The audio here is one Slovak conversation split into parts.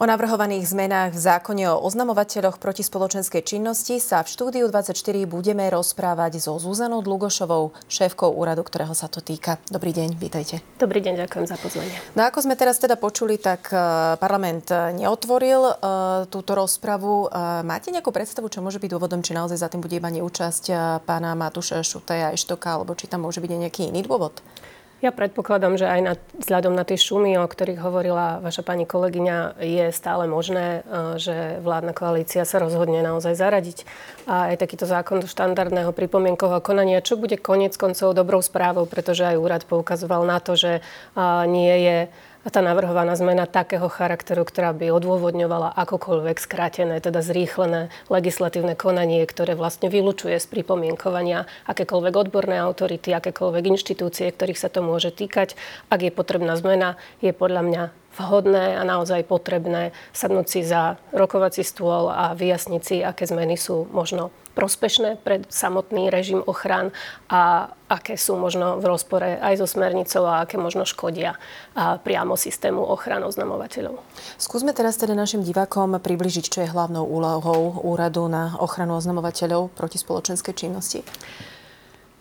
O navrhovaných zmenách v zákone o oznamovateľoch proti spoločenskej činnosti sa v štúdiu 24 budeme rozprávať so Zuzanou Dlugošovou, šéfkou úradu, ktorého sa to týka. Dobrý deň, vítajte. Dobrý deň, ďakujem za pozvanie. No ako sme teraz teda počuli, tak e, parlament neotvoril uh, túto rozpravu. Máte nejakú predstavu, čo môže byť dôvodom, či naozaj za tým bude iba neúčasť pána Matúša Šutaja Eštoka, alebo či tam môže byť nejaký iný dôvod? Ja predpokladám, že aj na, vzhľadom na tie šumy, o ktorých hovorila vaša pani kolegyňa, je stále možné, e, že vládna koalícia sa rozhodne naozaj zaradiť. A aj takýto zákon do štandardného pripomienkového konania, čo bude konec koncov dobrou správou, pretože aj úrad poukazoval na to, že nie je a tá navrhovaná zmena takého charakteru, ktorá by odôvodňovala akokoľvek skrátené, teda zrýchlené legislatívne konanie, ktoré vlastne vylučuje z pripomienkovania akékoľvek odborné autority, akékoľvek inštitúcie, ktorých sa to môže týkať. Ak je potrebná zmena, je podľa mňa vhodné a naozaj potrebné sadnúť si za rokovací stôl a vyjasniť si, aké zmeny sú možno prospešné pre samotný režim ochran a aké sú možno v rozpore aj so smernicou a aké možno škodia priamo systému ochran oznamovateľov. Skúsme teraz teda našim divákom približiť, čo je hlavnou úlohou úradu na ochranu oznamovateľov proti spoločenskej činnosti.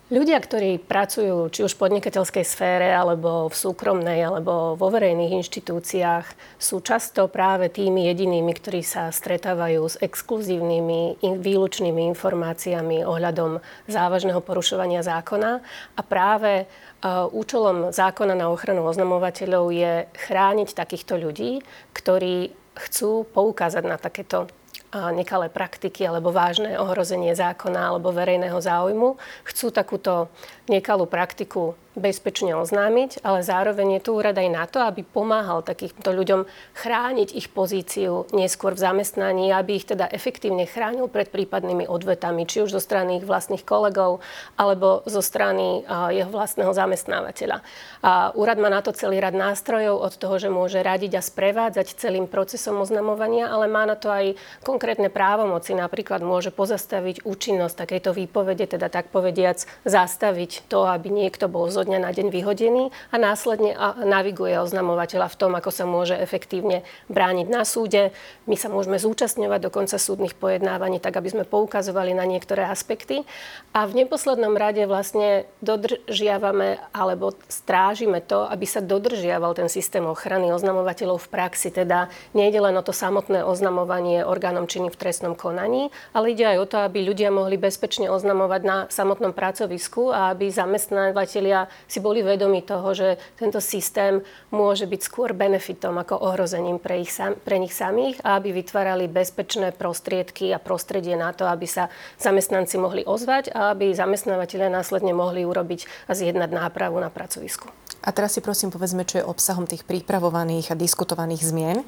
Ľudia, ktorí pracujú či už v podnikateľskej sfére, alebo v súkromnej, alebo vo verejných inštitúciách, sú často práve tými jedinými, ktorí sa stretávajú s exkluzívnymi, výlučnými informáciami ohľadom závažného porušovania zákona. A práve uh, účelom zákona na ochranu oznamovateľov je chrániť takýchto ľudí, ktorí chcú poukázať na takéto nekalé praktiky alebo vážne ohrozenie zákona alebo verejného záujmu, chcú takúto nekalú praktiku bezpečne oznámiť, ale zároveň je tu úrad aj na to, aby pomáhal takýmto ľuďom chrániť ich pozíciu neskôr v zamestnaní, aby ich teda efektívne chránil pred prípadnými odvetami, či už zo strany ich vlastných kolegov, alebo zo strany jeho vlastného zamestnávateľa. A úrad má na to celý rad nástrojov, od toho, že môže radiť a sprevádzať celým procesom oznamovania, ale má na to aj konkrétne právomoci. Napríklad môže pozastaviť účinnosť takejto výpovede, teda tak povediac zastaviť to, aby niekto bol zo dňa na deň vyhodený a následne naviguje oznamovateľa v tom, ako sa môže efektívne brániť na súde. My sa môžeme zúčastňovať do konca súdnych pojednávaní, tak aby sme poukazovali na niektoré aspekty. A v neposlednom rade vlastne dodržiavame alebo strážime to, aby sa dodržiaval ten systém ochrany oznamovateľov v praxi. Teda nejde len o to samotné oznamovanie orgánom činným v trestnom konaní, ale ide aj o to, aby ľudia mohli bezpečne oznamovať na samotnom pracovisku a aby zamestnávateľia si boli vedomi toho, že tento systém môže byť skôr benefitom ako ohrozením pre, ich sam, pre nich samých a aby vytvárali bezpečné prostriedky a prostredie na to, aby sa zamestnanci mohli ozvať a aby zamestnávateľe následne mohli urobiť a zjednať nápravu na pracovisku. A teraz si prosím povedzme, čo je obsahom tých pripravovaných a diskutovaných zmien.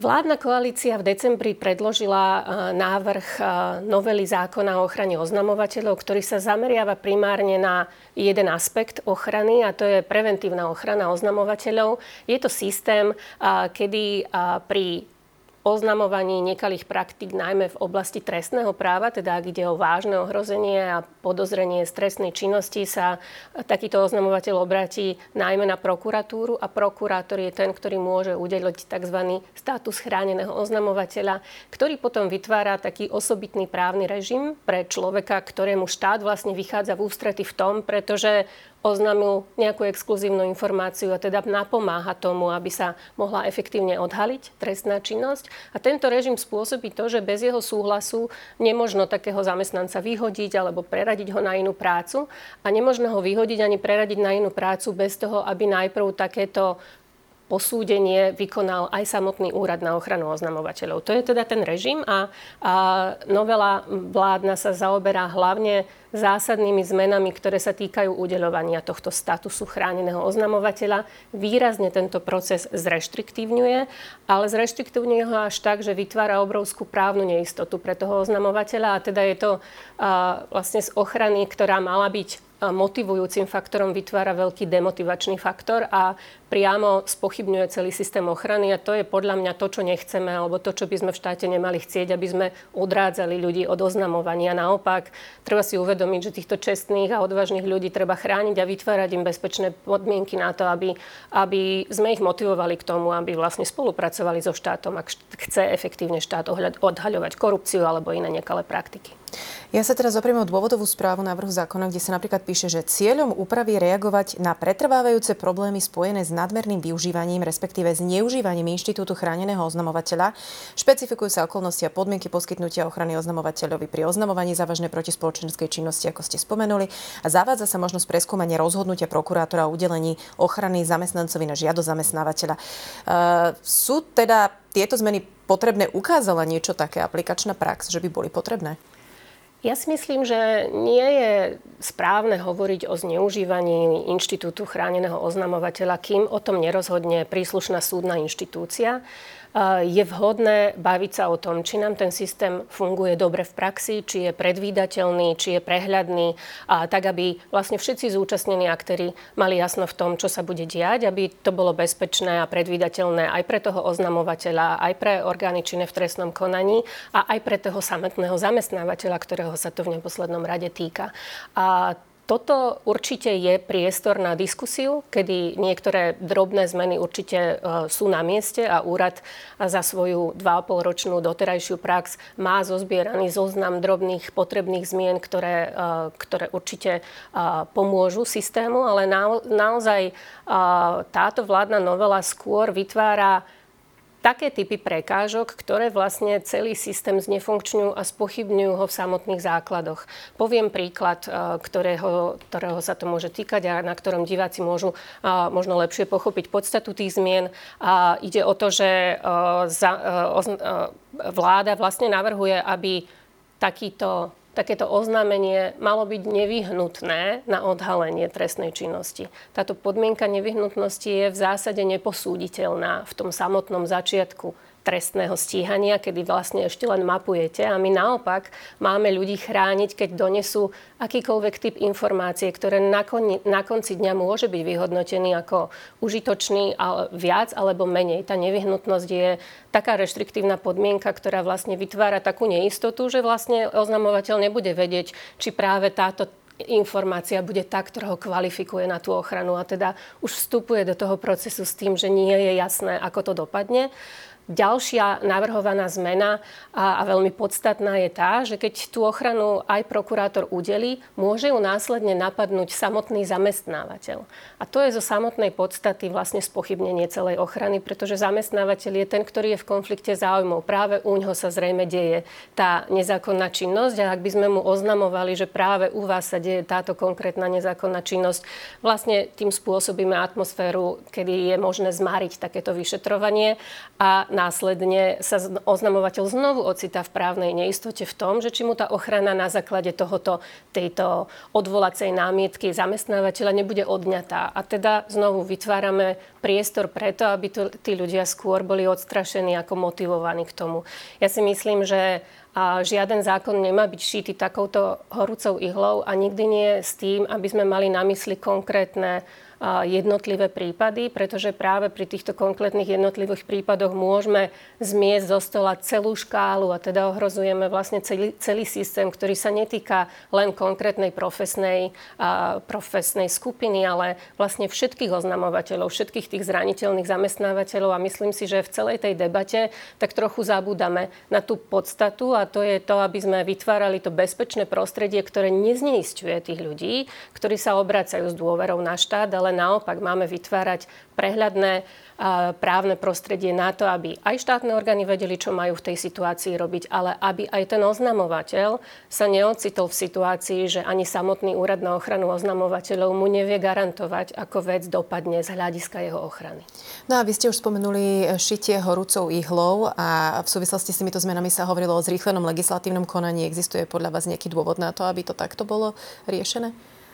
Vládna koalícia v decembri predložila e, návrh e, novely zákona o ochrane oznamovateľov, ktorý sa zameriava primárne na jeden aspekt ochrany a to je preventívna ochrana oznamovateľov. Je to systém, kedy pri oznamovaní nekalých praktík najmä v oblasti trestného práva, teda ak ide o vážne ohrozenie a podozrenie z trestnej činnosti, sa takýto oznamovateľ obratí najmä na prokuratúru a prokurátor je ten, ktorý môže udeliť tzv. status chráneného oznamovateľa, ktorý potom vytvára taký osobitný právny režim pre človeka, ktorému štát vlastne vychádza v ústrety v tom, pretože oznámil nejakú exkluzívnu informáciu a teda napomáha tomu, aby sa mohla efektívne odhaliť trestná činnosť. A tento režim spôsobí to, že bez jeho súhlasu nemožno takého zamestnanca vyhodiť alebo preradiť ho na inú prácu a nemožno ho vyhodiť ani preradiť na inú prácu bez toho, aby najprv takéto posúdenie vykonal aj samotný úrad na ochranu oznamovateľov. To je teda ten režim a, a novela vládna sa zaoberá hlavne zásadnými zmenami, ktoré sa týkajú udeľovania tohto statusu chráneného oznamovateľa. Výrazne tento proces zreštriktívňuje, ale zreštriktívňuje ho až tak, že vytvára obrovskú právnu neistotu pre toho oznamovateľa a teda je to a, vlastne z ochrany, ktorá mala byť motivujúcim faktorom, vytvára veľký demotivačný faktor a priamo spochybňuje celý systém ochrany a to je podľa mňa to, čo nechceme alebo to, čo by sme v štáte nemali chcieť, aby sme odrádzali ľudí od oznamovania. Naopak, treba si uvedomiť, že týchto čestných a odvážnych ľudí treba chrániť a vytvárať im bezpečné podmienky na to, aby, aby sme ich motivovali k tomu, aby vlastne spolupracovali so štátom, ak chce efektívne štát odhaľovať korupciu alebo iné nekalé praktiky. Ja sa teraz opriem o dôvodovú správu návrhu zákona, kde sa napríklad píše, že cieľom úpravy reagovať na pretrvávajúce problémy spojené s nadmerným využívaním, respektíve zneužívaním inštitútu chráneného oznamovateľa. Špecifikujú sa okolnosti a podmienky poskytnutia ochrany oznamovateľovi pri oznamovaní závažnej protispoločenskej činnosti, ako ste spomenuli. A zavádza sa možnosť preskúmania rozhodnutia prokurátora o udelení ochrany zamestnancovi na žiado zamestnávateľa. Uh, sú teda tieto zmeny potrebné? Ukázala niečo také aplikačná prax, že by boli potrebné? Ja si myslím, že nie je správne hovoriť o zneužívaní inštitútu chráneného oznamovateľa, kým o tom nerozhodne príslušná súdna inštitúcia je vhodné baviť sa o tom, či nám ten systém funguje dobre v praxi, či je predvídateľný, či je prehľadný, a tak aby vlastne všetci zúčastnení aktéry mali jasno v tom, čo sa bude diať, aby to bolo bezpečné a predvídateľné aj pre toho oznamovateľa, aj pre orgány činné v trestnom konaní a aj pre toho samotného zamestnávateľa, ktorého sa to v neposlednom rade týka. A toto určite je priestor na diskusiu, kedy niektoré drobné zmeny určite e, sú na mieste a úrad za svoju 2,5 ročnú doterajšiu prax má zozbieraný zoznam drobných potrebných zmien, ktoré, e, ktoré určite e, pomôžu systému, ale naozaj táto vládna novela skôr vytvára také typy prekážok, ktoré vlastne celý systém znefunkčňujú a spochybňujú ho v samotných základoch. Poviem príklad, e, ktorého, ktorého sa to môže týkať a na ktorom diváci môžu možno lepšie pochopiť podstatu tých zmien. A ide o to, že e, za, e, vláda vlastne navrhuje, aby takýto takéto oznámenie malo byť nevyhnutné na odhalenie trestnej činnosti. Táto podmienka nevyhnutnosti je v zásade neposúditeľná v tom samotnom začiatku trestného stíhania, kedy vlastne ešte len mapujete a my naopak máme ľudí chrániť, keď donesú akýkoľvek typ informácie, ktoré na, koni, na konci dňa môže byť vyhodnotený ako užitočný ale viac alebo menej. Tá nevyhnutnosť je taká reštriktívna podmienka, ktorá vlastne vytvára takú neistotu, že vlastne oznamovateľ nebude vedieť, či práve táto informácia bude tá, ktorá ho kvalifikuje na tú ochranu a teda už vstupuje do toho procesu s tým, že nie je jasné, ako to dopadne. Ďalšia navrhovaná zmena a, a veľmi podstatná je tá, že keď tú ochranu aj prokurátor udeli, môže ju následne napadnúť samotný zamestnávateľ. A to je zo samotnej podstaty vlastne spochybnenie celej ochrany, pretože zamestnávateľ je ten, ktorý je v konflikte záujmov. Práve u ňoho sa zrejme deje tá nezákonná činnosť a ak by sme mu oznamovali, že práve u vás sa deje táto konkrétna nezákonná činnosť, vlastne tým spôsobíme atmosféru, kedy je možné zmáriť takéto vyšetrovanie a následne sa oznamovateľ znovu ocitá v právnej neistote v tom, že či mu tá ochrana na základe tohoto, tejto odvolacej námietky zamestnávateľa nebude odňatá. A teda znovu vytvárame priestor preto, aby tí ľudia skôr boli odstrašení ako motivovaní k tomu. Ja si myslím, že a žiaden zákon nemá byť šítý takouto horúcou ihlou a nikdy nie s tým, aby sme mali na mysli konkrétne jednotlivé prípady, pretože práve pri týchto konkrétnych jednotlivých prípadoch môžeme zmiesť zo stola celú škálu a teda ohrozujeme vlastne celý, celý systém, ktorý sa netýka len konkrétnej profesnej, a, profesnej skupiny, ale vlastne všetkých oznamovateľov, všetkých tých zraniteľných zamestnávateľov. A myslím si, že v celej tej debate tak trochu zabúdame na tú podstatu a to je to, aby sme vytvárali to bezpečné prostredie, ktoré nezneistuje tých ľudí, ktorí sa obracajú s dôverou na štát, ale naopak máme vytvárať prehľadné právne prostredie na to, aby aj štátne orgány vedeli, čo majú v tej situácii robiť, ale aby aj ten oznamovateľ sa neocitol v situácii, že ani samotný úrad na ochranu oznamovateľov mu nevie garantovať, ako vec dopadne z hľadiska jeho ochrany. No a vy ste už spomenuli šitie horúcou ihlou a v súvislosti s týmito zmenami sa hovorilo o zrýchlenom legislatívnom konaní. Existuje podľa vás nejaký dôvod na to, aby to takto bolo riešené?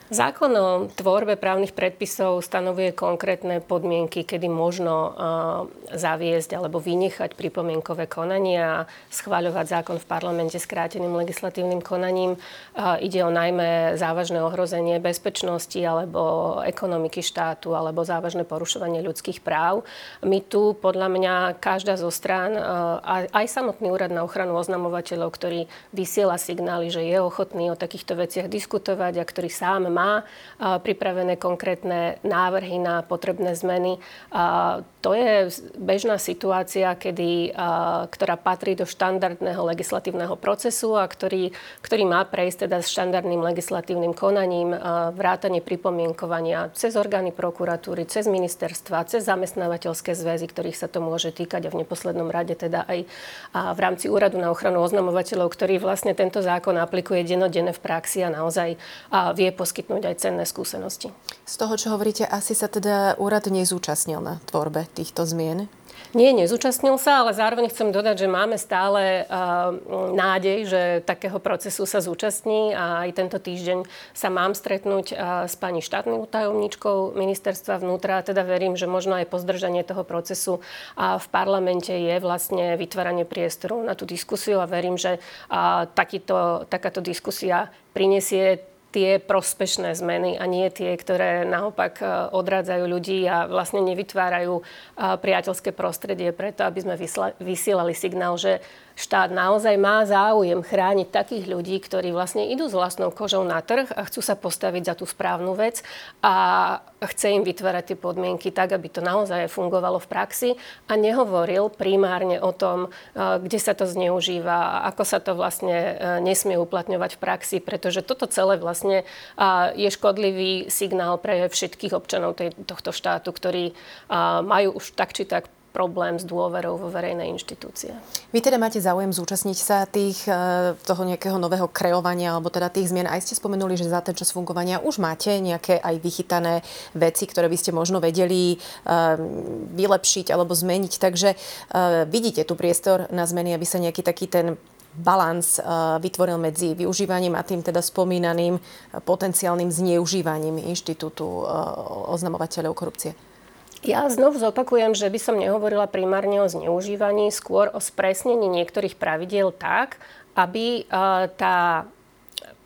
Zákon o tvorbe právnych predpisov stanovuje konkrétne podmienky, kedy možno zaviesť alebo vynechať pripomienkové konania a schváľovať zákon v parlamente skráteným legislatívnym konaním. Ide o najmä závažné ohrozenie bezpečnosti alebo ekonomiky štátu alebo závažné porušovanie ľudských práv. My tu, podľa mňa, každá zo strán, aj samotný úrad na ochranu oznamovateľov, ktorý vysiela signály, že je ochotný o takýchto veciach diskutovať a ktorý sám má pripravené konkrétne návrhy na potrebné zmeny. To je bežná situácia, kedy, ktorá patrí do štandardného legislatívneho procesu a ktorý, ktorý má prejsť teda s štandardným legislatívnym konaním, vrátanie pripomienkovania cez orgány prokuratúry, cez ministerstva, cez zamestnávateľské zväzy, ktorých sa to môže týkať a v neposlednom rade teda aj v rámci Úradu na ochranu oznamovateľov, ktorý vlastne tento zákon aplikuje denodene v praxi a naozaj vie poskytnúť aj cenné skúsenosti. Z toho, čo hovoríte, asi sa teda úrad nezúčastnil na tvorbe týchto zmien? Nie, nezúčastnil sa, ale zároveň chcem dodať, že máme stále uh, nádej, že takého procesu sa zúčastní a aj tento týždeň sa mám stretnúť uh, s pani štátnou tajomničkou ministerstva vnútra. Teda verím, že možno aj pozdržanie toho procesu uh, v parlamente je vlastne vytváranie priestoru na tú diskusiu a verím, že uh, takýto, takáto diskusia prinesie tie prospešné zmeny a nie tie, ktoré naopak e, odrádzajú ľudí a vlastne nevytvárajú e, priateľské prostredie preto, aby sme vysielali signál, že štát naozaj má záujem chrániť takých ľudí, ktorí vlastne idú s vlastnou kožou na trh a chcú sa postaviť za tú správnu vec a chce im vytvárať tie podmienky tak, aby to naozaj fungovalo v praxi a nehovoril primárne o tom, eh, kde sa to zneužíva a ako sa to vlastne eh, nesmie uplatňovať v praxi, pretože toto celé vlastne eh, je škodlivý signál pre všetkých občanov tohto štátu, ktorí majú už tak či tak problém s dôverou vo verejné inštitúcie. Vy teda máte záujem zúčastniť sa tých, e, toho nejakého nového kreovania, alebo teda tých zmien. Aj ste spomenuli, že za ten čas fungovania už máte nejaké aj vychytané veci, ktoré by ste možno vedeli uh, vylepšiť alebo zmeniť. Takže uh, vidíte tu priestor na zmeny, aby sa nejaký taký ten balans vytvoril medzi využívaním a tým teda spomínaným potenciálnym zneužívaním inštitútu oznamovateľov korupcie. Ja znovu zopakujem, že by som nehovorila primárne o zneužívaní, skôr o spresnení niektorých pravidiel tak, aby tá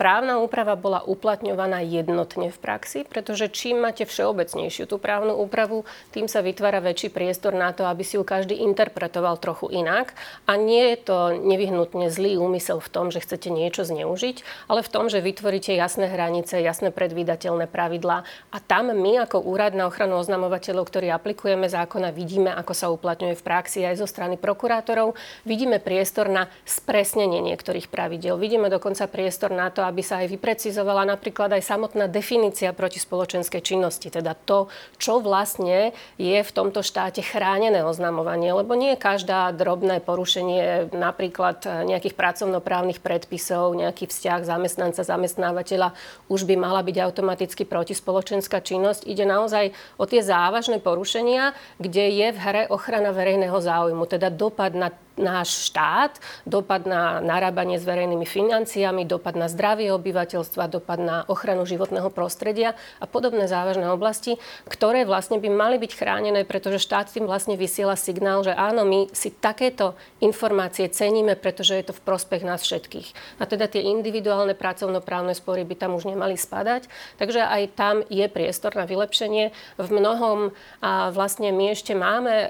právna úprava bola uplatňovaná jednotne v praxi, pretože čím máte všeobecnejšiu tú právnu úpravu, tým sa vytvára väčší priestor na to, aby si ju každý interpretoval trochu inak. A nie je to nevyhnutne zlý úmysel v tom, že chcete niečo zneužiť, ale v tom, že vytvoríte jasné hranice, jasné predvídateľné pravidlá. A tam my ako úrad na ochranu oznamovateľov, ktorí aplikujeme zákona, vidíme, ako sa uplatňuje v praxi aj zo strany prokurátorov. Vidíme priestor na spresnenie niektorých pravidel. Vidíme dokonca priestor na to, aby sa aj vyprecizovala napríklad aj samotná definícia protispoločenskej činnosti, teda to, čo vlastne je v tomto štáte chránené oznamovanie, lebo nie každá drobné porušenie napríklad nejakých pracovnoprávnych predpisov, nejaký vzťah zamestnanca, zamestnávateľa už by mala byť automaticky protispoločenská činnosť. Ide naozaj o tie závažné porušenia, kde je v hre ochrana verejného záujmu, teda dopad na náš štát, dopad na narábanie s verejnými financiami, dopad na zdravie obyvateľstva, dopad na ochranu životného prostredia a podobné závažné oblasti, ktoré vlastne by mali byť chránené, pretože štát tým vlastne vysiela signál, že áno, my si takéto informácie ceníme, pretože je to v prospech nás všetkých. A teda tie individuálne pracovnoprávne spory by tam už nemali spadať. Takže aj tam je priestor na vylepšenie. V mnohom a vlastne my ešte máme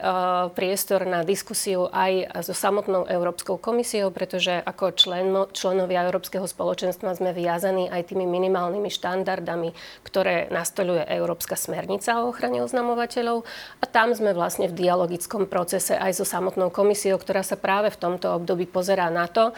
priestor na diskusiu aj so samotnou Európskou komisiou, pretože ako člen, členovia Európskeho spoločenstva sme viazaní aj tými minimálnymi štandardami, ktoré nastoluje Európska smernica o ochrane oznamovateľov. A tam sme vlastne v dialogickom procese aj so samotnou komisiou, ktorá sa práve v tomto období pozerá na to,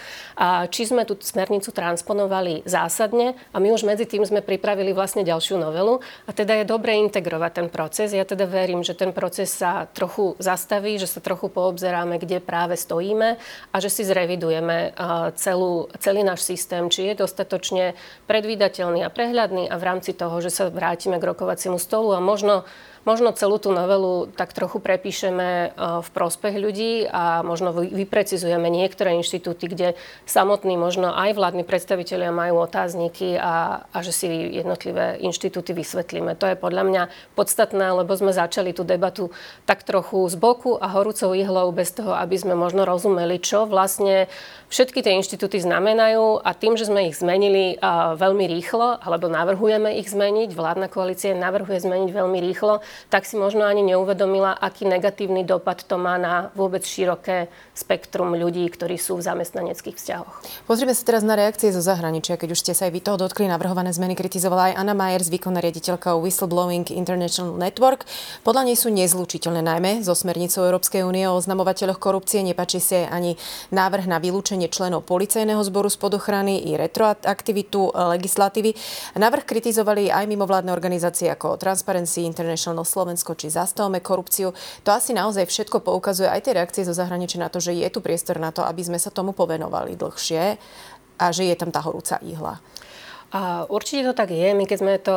či sme tú smernicu transponovali zásadne a my už medzi tým sme pripravili vlastne ďalšiu novelu a teda je dobre integrovať ten proces. Ja teda verím, že ten proces sa trochu zastaví, že sa trochu poobzeráme, kde práve stojíme a že si zrevidujeme celú, celý náš systém, či je dostatočne predvídateľný a prehľadný a v rámci toho, že sa vrátime k rokovaciemu stolu a možno možno celú tú novelu tak trochu prepíšeme v prospech ľudí a možno vyprecizujeme niektoré inštitúty, kde samotní možno aj vládni predstavitelia majú otázniky a, a že si jednotlivé inštitúty vysvetlíme. To je podľa mňa podstatné, lebo sme začali tú debatu tak trochu z boku a horúcou ihlou bez toho, aby sme možno rozumeli, čo vlastne všetky tie inštitúty znamenajú a tým, že sme ich zmenili uh, veľmi rýchlo, alebo navrhujeme ich zmeniť, vládna koalícia navrhuje zmeniť veľmi rýchlo, tak si možno ani neuvedomila, aký negatívny dopad to má na vôbec široké spektrum ľudí, ktorí sú v zamestnaneckých vzťahoch. Pozrieme sa teraz na reakcie zo zahraničia. Keď už ste sa aj vy toho dotkli, navrhované zmeny kritizovala aj Anna Myers, výkonná riaditeľka Whistleblowing International Network. Podľa nej sú nezlučiteľné najmä zo smernicou Európskej únie o oznamovateľoch korupcie. Nepačí sa ani návrh na vylúčenie členov policajného zboru spod ochrany i retroaktivitu legislatívy. Navrh kritizovali aj mimovládne organizácie ako Transparency International Slovensko či Zastavme korupciu. To asi naozaj všetko poukazuje aj tie reakcie zo zahraničia na to, že je tu priestor na to, aby sme sa tomu povenovali dlhšie a že je tam tá horúca ihla. A určite to tak je. My keď, sme to,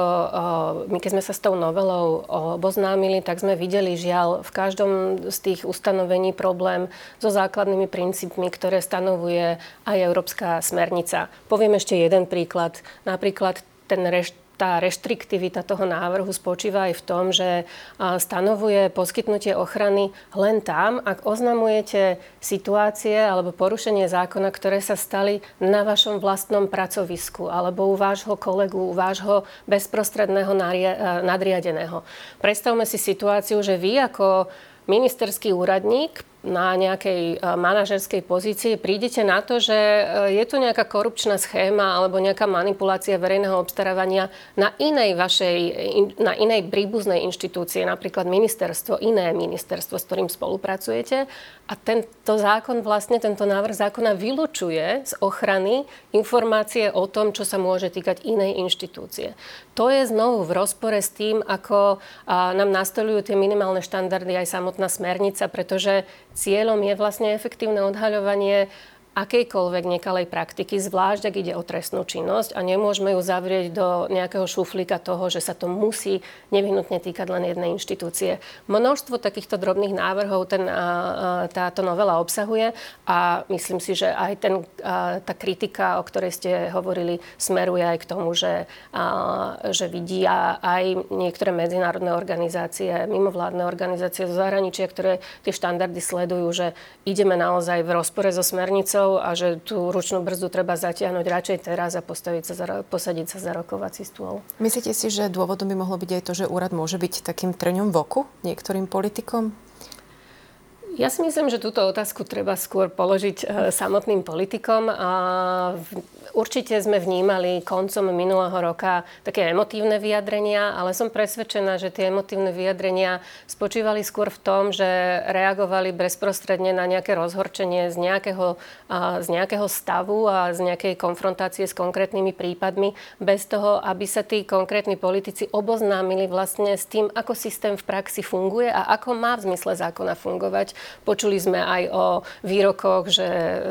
my keď sme sa s tou novelou oboznámili, tak sme videli žiaľ v každom z tých ustanovení problém so základnými princípmi, ktoré stanovuje aj Európska smernica. Poviem ešte jeden príklad. Napríklad ten rešt tá reštriktivita toho návrhu spočíva aj v tom, že stanovuje poskytnutie ochrany len tam, ak oznamujete situácie alebo porušenie zákona, ktoré sa stali na vašom vlastnom pracovisku alebo u vášho kolegu, u vášho bezprostredného nadriadeného. Predstavme si situáciu, že vy ako ministerský úradník na nejakej e, manažerskej pozícii prídete na to, že e, je tu nejaká korupčná schéma alebo nejaká manipulácia verejného obstarávania na inej vašej, na inej príbuznej inštitúcie, napríklad ministerstvo, iné ministerstvo, s ktorým spolupracujete a tento zákon, vlastne tento návrh zákona vylučuje z ochrany informácie o tom, čo sa môže týkať inej inštitúcie. To je znovu v rozpore s tým, ako nám nastolujú tie minimálne štandardy aj samotná smernica, pretože cieľom je vlastne efektívne odhaľovanie akejkoľvek nekalej praktiky, zvlášť ak ide o trestnú činnosť a nemôžeme ju zavrieť do nejakého šuflíka toho, že sa to musí nevyhnutne týkať len jednej inštitúcie. Množstvo takýchto drobných návrhov ten, táto novela obsahuje a myslím si, že aj ten, tá kritika, o ktorej ste hovorili, smeruje aj k tomu, že, že vidia aj niektoré medzinárodné organizácie, mimovládne organizácie zo zahraničia, ktoré tie štandardy sledujú, že ideme naozaj v rozpore so smernicou vecou a že tú ručnú brzdu treba zatiahnuť radšej teraz a postaviť sa za, posadiť sa za rokovací stôl. Myslíte si, že dôvodom by mohlo byť aj to, že úrad môže byť takým trňom v oku niektorým politikom? Ja si myslím, že túto otázku treba skôr položiť e, samotným politikom. A určite sme vnímali koncom minulého roka také emotívne vyjadrenia, ale som presvedčená, že tie emotívne vyjadrenia spočívali skôr v tom, že reagovali bezprostredne na nejaké rozhorčenie z nejakého, z nejakého stavu a z nejakej konfrontácie s konkrétnymi prípadmi, bez toho, aby sa tí konkrétni politici oboznámili vlastne s tým, ako systém v praxi funguje a ako má v zmysle zákona fungovať. Počuli sme aj o výrokoch, že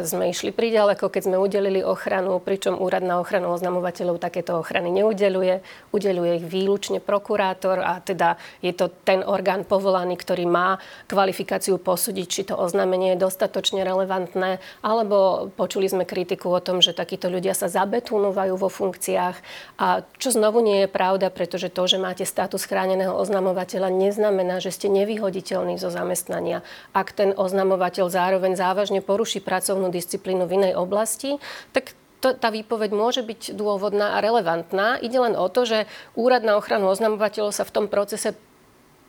sme išli priďaleko, keď sme udelili ochranu, pričom úrad na ochranu oznamovateľov takéto ochrany neudeluje. Udeluje ich výlučne prokurátor a teda je to ten orgán povolaný, ktorý má kvalifikáciu posúdiť, či to oznámenie je dostatočne relevantné, alebo počuli sme kritiku o tom, že takíto ľudia sa zabetúnovajú vo funkciách. A čo znovu nie je pravda, pretože to, že máte status chráneného oznamovateľa, neznamená, že ste nevyhoditeľní zo zamestnania. Ak ten oznamovateľ zároveň závažne poruší pracovnú disciplínu v inej oblasti, tak to, tá výpoveď môže byť dôvodná a relevantná. Ide len o to, že Úrad na ochranu oznamovateľov sa v tom procese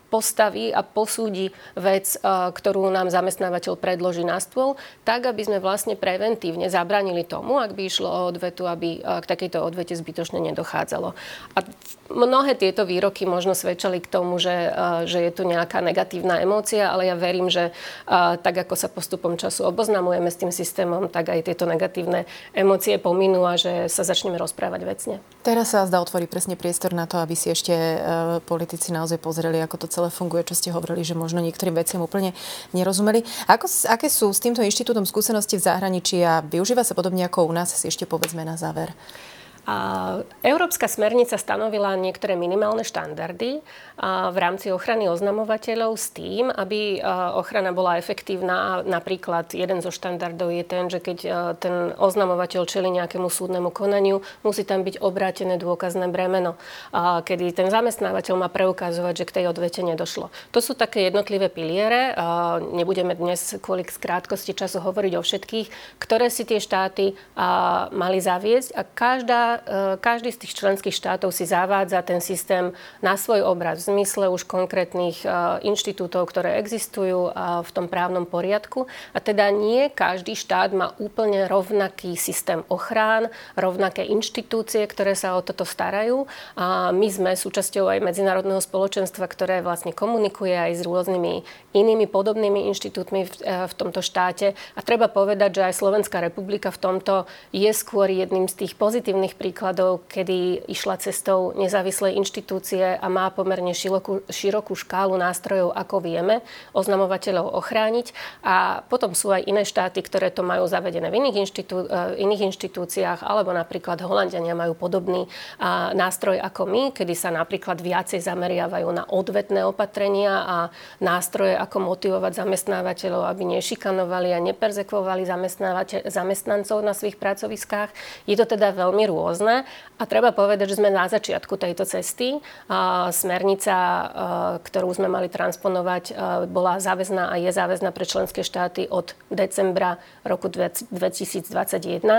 postaví a posúdi vec, ktorú nám zamestnávateľ predloží na stôl, tak, aby sme vlastne preventívne zabranili tomu, ak by išlo o odvetu, aby k takejto odvete zbytočne nedochádzalo. A mnohé tieto výroky možno svedčali k tomu, že, že je tu nejaká negatívna emócia, ale ja verím, že tak, ako sa postupom času oboznamujeme s tým systémom, tak aj tieto negatívne emócie pominú a že sa začneme rozprávať vecne. Teraz sa zdá otvorí presne priestor na to, aby si ešte e, politici naozaj pozreli, ako to celé funguje, čo ste hovorili, že možno niektorým veciam úplne nerozumeli. Ako, aké sú s týmto inštitútom skúsenosti v zahraničí a využíva sa podobne ako u nás, si ešte povedzme na záver. Európska smernica stanovila niektoré minimálne štandardy v rámci ochrany oznamovateľov s tým, aby ochrana bola efektívna. Napríklad jeden zo štandardov je ten, že keď ten oznamovateľ čeli nejakému súdnemu konaniu, musí tam byť obrátené dôkazné bremeno, kedy ten zamestnávateľ má preukazovať, že k tej odvete nedošlo. To sú také jednotlivé piliere. Nebudeme dnes kvôli krátkosti času hovoriť o všetkých, ktoré si tie štáty mali zaviesť a každá E, každý z tých členských štátov si zavádza ten systém na svoj obraz v zmysle už konkrétnych e, inštitútov, ktoré existujú e, v tom právnom poriadku. A teda nie každý štát má úplne rovnaký systém ochrán, rovnaké inštitúcie, ktoré sa o toto starajú. A my sme súčasťou aj medzinárodného spoločenstva, ktoré vlastne komunikuje aj s rôznymi inými podobnými inštitútmi v, v tomto štáte. A treba povedať, že aj Slovenská republika v tomto je skôr jedným z tých pozitívnych príkladov, kedy išla cestou nezávislej inštitúcie a má pomerne širokú, širokú škálu nástrojov, ako vieme oznamovateľov ochrániť. A potom sú aj iné štáty, ktoré to majú zavedené v iných, inštitú, e, iných inštitúciách, alebo napríklad Holandiania majú podobný nástroj ako my, kedy sa napríklad viacej zameriavajú na odvetné opatrenia a nástroje, ako motivovať zamestnávateľov, aby nešikanovali a neperzekvovali zamestnancov na svojich pracoviskách. Je to teda veľmi rôzne rôzne. A treba povedať, že sme na začiatku tejto cesty. Smernica, ktorú sme mali transponovať, bola záväzná a je záväzná pre členské štáty od decembra roku 2021.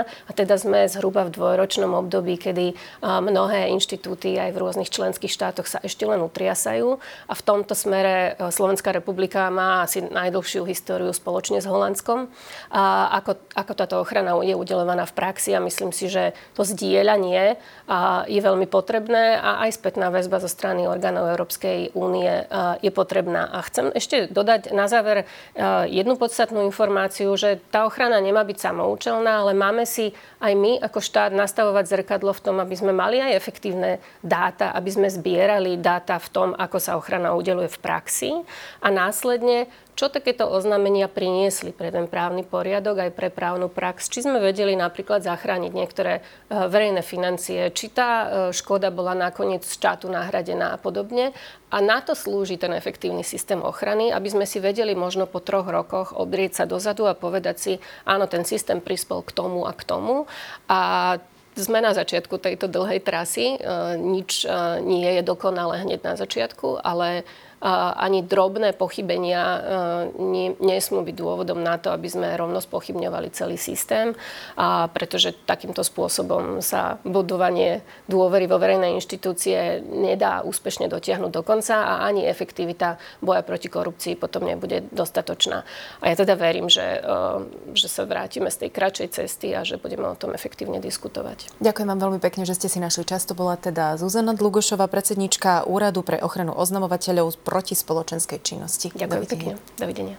A teda sme zhruba v dvojročnom období, kedy mnohé inštitúty aj v rôznych členských štátoch sa ešte len utriasajú. A v tomto smere Slovenská republika má asi najdlhšiu históriu spoločne s Holandskom. A ako, ako táto ochrana je udelovaná v praxi a myslím si, že to zdieľa zdieľanie je veľmi potrebné a aj spätná väzba zo strany orgánov Európskej únie je potrebná. A chcem ešte dodať na záver jednu podstatnú informáciu, že tá ochrana nemá byť samoučelná, ale máme si aj my ako štát nastavovať zrkadlo v tom, aby sme mali aj efektívne dáta, aby sme zbierali dáta v tom, ako sa ochrana udeluje v praxi a následne čo takéto oznámenia priniesli pre ten právny poriadok aj pre právnu prax. Či sme vedeli napríklad zachrániť niektoré e, verejné financie, či tá e, škoda bola nakoniec štátu nahradená a podobne. A na to slúži ten efektívny systém ochrany, aby sme si vedeli možno po troch rokoch obrieť sa dozadu a povedať si, áno, ten systém prispel k tomu a k tomu. A sme na začiatku tejto dlhej trasy. E, nič nie je dokonalé hneď na začiatku, ale ani drobné pochybenia e, nie, nesmú byť dôvodom na to, aby sme rovno spochybňovali celý systém, a pretože takýmto spôsobom sa budovanie dôvery vo verejné inštitúcie nedá úspešne dotiahnuť do konca a ani efektivita boja proti korupcii potom nebude dostatočná. A ja teda verím, že, e, že sa vrátime z tej kratšej cesty a že budeme o tom efektívne diskutovať. Ďakujem vám veľmi pekne, že ste si našli čas. To bola teda Zuzana Dlugošová, predsednička Úradu pre ochranu oznamovateľov proti spoločenskej činnosti. Ďakujem Dovidenia. pekne. Dovidenia.